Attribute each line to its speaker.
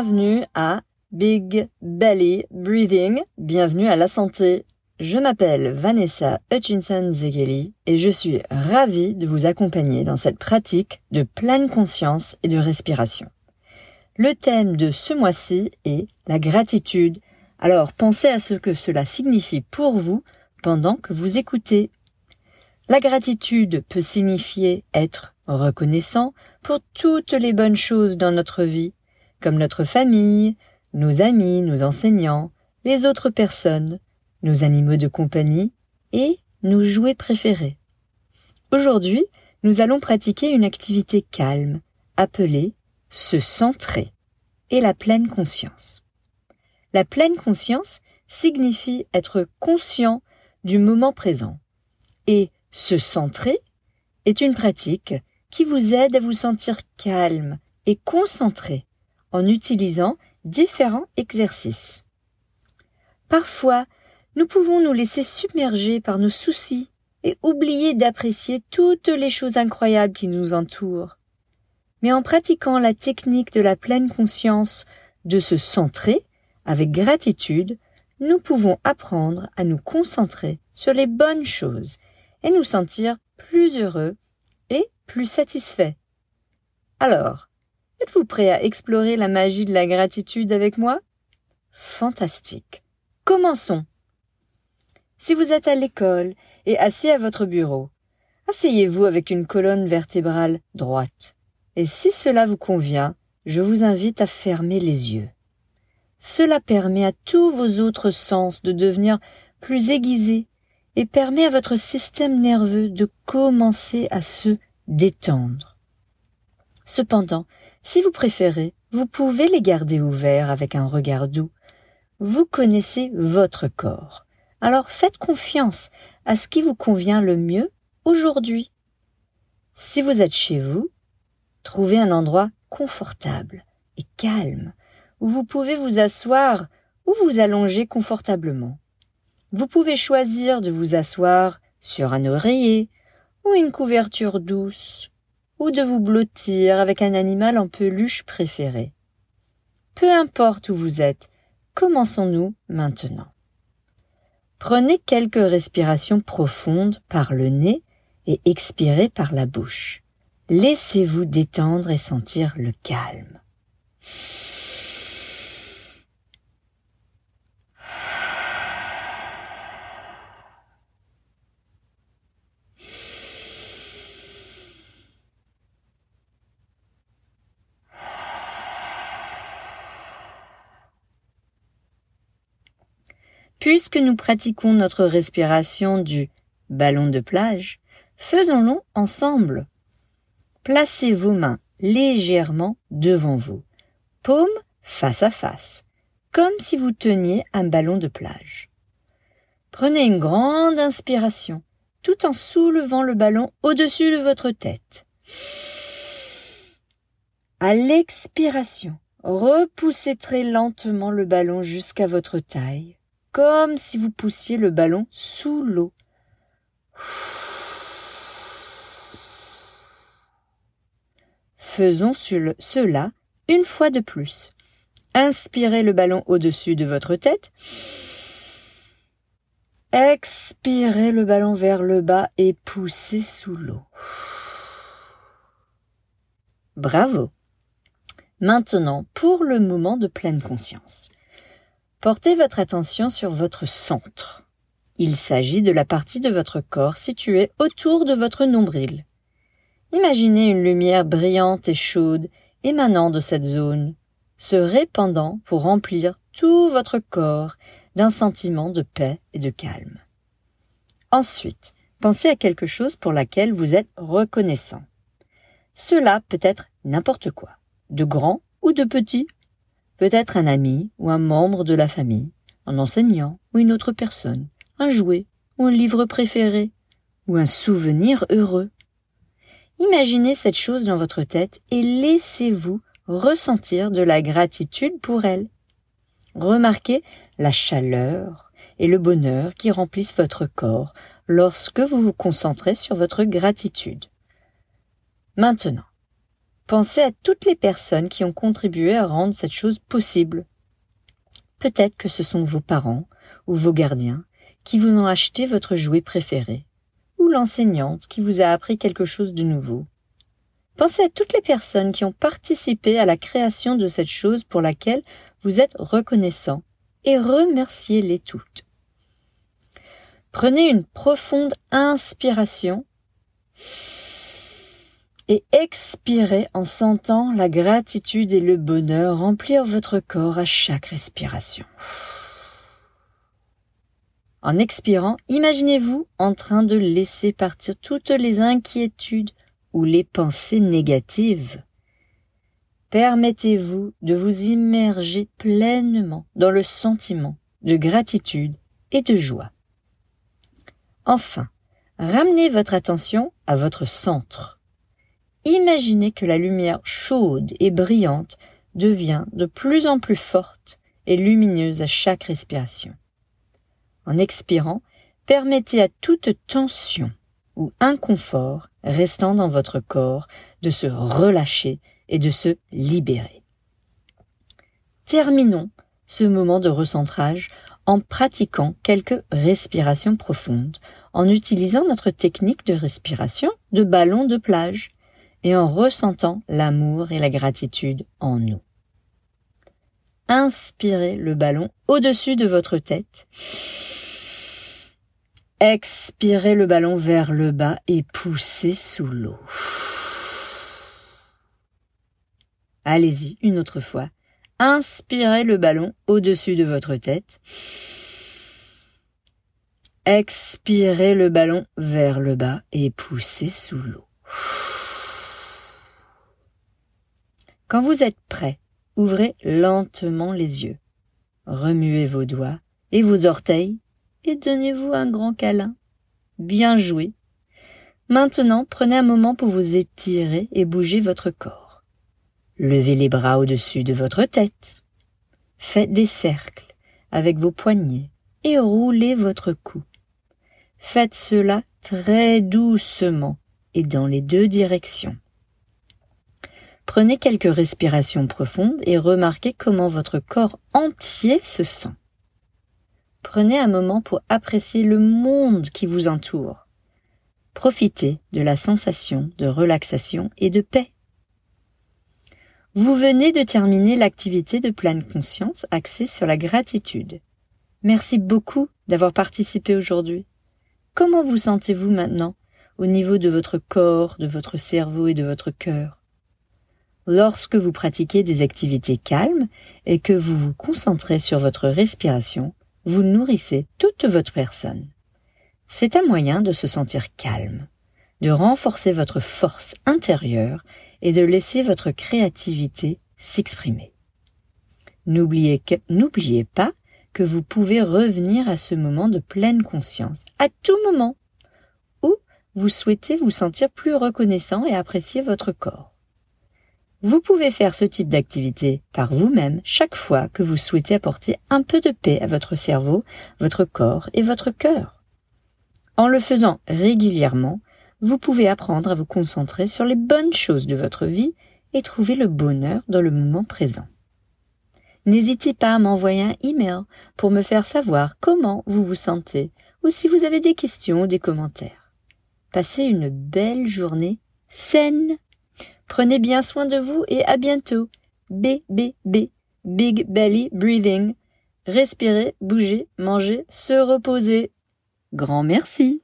Speaker 1: bienvenue à Big Belly Breathing, bienvenue à la santé. Je m'appelle Vanessa Hutchinson Zegeli et je suis ravie de vous accompagner dans cette pratique de pleine conscience et de respiration. Le thème de ce mois-ci est la gratitude. Alors pensez à ce que cela signifie pour vous pendant que vous écoutez. La gratitude peut signifier être reconnaissant pour toutes les bonnes choses dans notre vie, comme notre famille, nos amis, nos enseignants, les autres personnes, nos animaux de compagnie et nos jouets préférés. Aujourd'hui, nous allons pratiquer une activité calme appelée se centrer et la pleine conscience. La pleine conscience signifie être conscient du moment présent et se centrer est une pratique qui vous aide à vous sentir calme et concentré en utilisant différents exercices. Parfois, nous pouvons nous laisser submerger par nos soucis et oublier d'apprécier toutes les choses incroyables qui nous entourent. Mais en pratiquant la technique de la pleine conscience de se centrer avec gratitude, nous pouvons apprendre à nous concentrer sur les bonnes choses et nous sentir plus heureux et plus satisfaits. Alors, êtes-vous prêt à explorer la magie de la gratitude avec moi? Fantastique. Commençons. Si vous êtes à l'école et assis à votre bureau, asseyez-vous avec une colonne vertébrale droite. Et si cela vous convient, je vous invite à fermer les yeux. Cela permet à tous vos autres sens de devenir plus aiguisés et permet à votre système nerveux de commencer à se détendre. Cependant, si vous préférez, vous pouvez les garder ouverts avec un regard doux. Vous connaissez votre corps. Alors faites confiance à ce qui vous convient le mieux aujourd'hui. Si vous êtes chez vous, trouvez un endroit confortable et calme où vous pouvez vous asseoir ou vous allonger confortablement. Vous pouvez choisir de vous asseoir sur un oreiller ou une couverture douce ou de vous blottir avec un animal en peluche préféré. Peu importe où vous êtes, commençons-nous maintenant. Prenez quelques respirations profondes par le nez et expirez par la bouche. Laissez-vous détendre et sentir le calme. Puisque nous pratiquons notre respiration du ballon de plage, faisons-le ensemble. Placez vos mains légèrement devant vous, paumes face à face, comme si vous teniez un ballon de plage. Prenez une grande inspiration, tout en soulevant le ballon au-dessus de votre tête. À l'expiration, repoussez très lentement le ballon jusqu'à votre taille comme si vous poussiez le ballon sous l'eau. Faisons cela une fois de plus. Inspirez le ballon au-dessus de votre tête. Expirez le ballon vers le bas et poussez sous l'eau. Bravo. Maintenant, pour le moment de pleine conscience. Portez votre attention sur votre centre. Il s'agit de la partie de votre corps située autour de votre nombril. Imaginez une lumière brillante et chaude émanant de cette zone, se répandant pour remplir tout votre corps d'un sentiment de paix et de calme. Ensuite, pensez à quelque chose pour laquelle vous êtes reconnaissant. Cela peut être n'importe quoi, de grand ou de petit peut-être un ami ou un membre de la famille, un enseignant ou une autre personne, un jouet ou un livre préféré, ou un souvenir heureux. Imaginez cette chose dans votre tête et laissez-vous ressentir de la gratitude pour elle. Remarquez la chaleur et le bonheur qui remplissent votre corps lorsque vous vous concentrez sur votre gratitude. Maintenant, Pensez à toutes les personnes qui ont contribué à rendre cette chose possible. Peut-être que ce sont vos parents ou vos gardiens qui vous ont acheté votre jouet préféré, ou l'enseignante qui vous a appris quelque chose de nouveau. Pensez à toutes les personnes qui ont participé à la création de cette chose pour laquelle vous êtes reconnaissant et remerciez-les toutes. Prenez une profonde inspiration et expirez en sentant la gratitude et le bonheur remplir votre corps à chaque respiration. En expirant, imaginez-vous en train de laisser partir toutes les inquiétudes ou les pensées négatives. Permettez-vous de vous immerger pleinement dans le sentiment de gratitude et de joie. Enfin, ramenez votre attention à votre centre. Imaginez que la lumière chaude et brillante devient de plus en plus forte et lumineuse à chaque respiration. En expirant, permettez à toute tension ou inconfort restant dans votre corps de se relâcher et de se libérer. Terminons ce moment de recentrage en pratiquant quelques respirations profondes, en utilisant notre technique de respiration de ballon de plage et en ressentant l'amour et la gratitude en nous. Inspirez le ballon au-dessus de votre tête. Expirez le ballon vers le bas et poussez sous l'eau. Allez-y une autre fois. Inspirez le ballon au-dessus de votre tête. Expirez le ballon vers le bas et poussez sous l'eau. Quand vous êtes prêt, ouvrez lentement les yeux. Remuez vos doigts et vos orteils et donnez-vous un grand câlin. Bien joué. Maintenant, prenez un moment pour vous étirer et bouger votre corps. Levez les bras au-dessus de votre tête. Faites des cercles avec vos poignets et roulez votre cou. Faites cela très doucement et dans les deux directions. Prenez quelques respirations profondes et remarquez comment votre corps entier se sent. Prenez un moment pour apprécier le monde qui vous entoure. Profitez de la sensation de relaxation et de paix. Vous venez de terminer l'activité de pleine conscience axée sur la gratitude. Merci beaucoup d'avoir participé aujourd'hui. Comment vous sentez-vous maintenant au niveau de votre corps, de votre cerveau et de votre cœur? Lorsque vous pratiquez des activités calmes et que vous vous concentrez sur votre respiration, vous nourrissez toute votre personne. C'est un moyen de se sentir calme, de renforcer votre force intérieure et de laisser votre créativité s'exprimer. N'oubliez, pas que vous pouvez revenir à ce moment de pleine conscience à tout moment où vous souhaitez vous sentir plus reconnaissant et apprécier votre corps. Vous pouvez faire ce type d'activité par vous-même chaque fois que vous souhaitez apporter un peu de paix à votre cerveau, votre corps et votre cœur. En le faisant régulièrement, vous pouvez apprendre à vous concentrer sur les bonnes choses de votre vie et trouver le bonheur dans le moment présent. N'hésitez pas à m'envoyer un email pour me faire savoir comment vous vous sentez ou si vous avez des questions ou des commentaires. Passez une belle journée saine Prenez bien soin de vous et à bientôt. B, B, B. Big Belly Breathing. Respirer, bouger, manger, se reposer. Grand merci.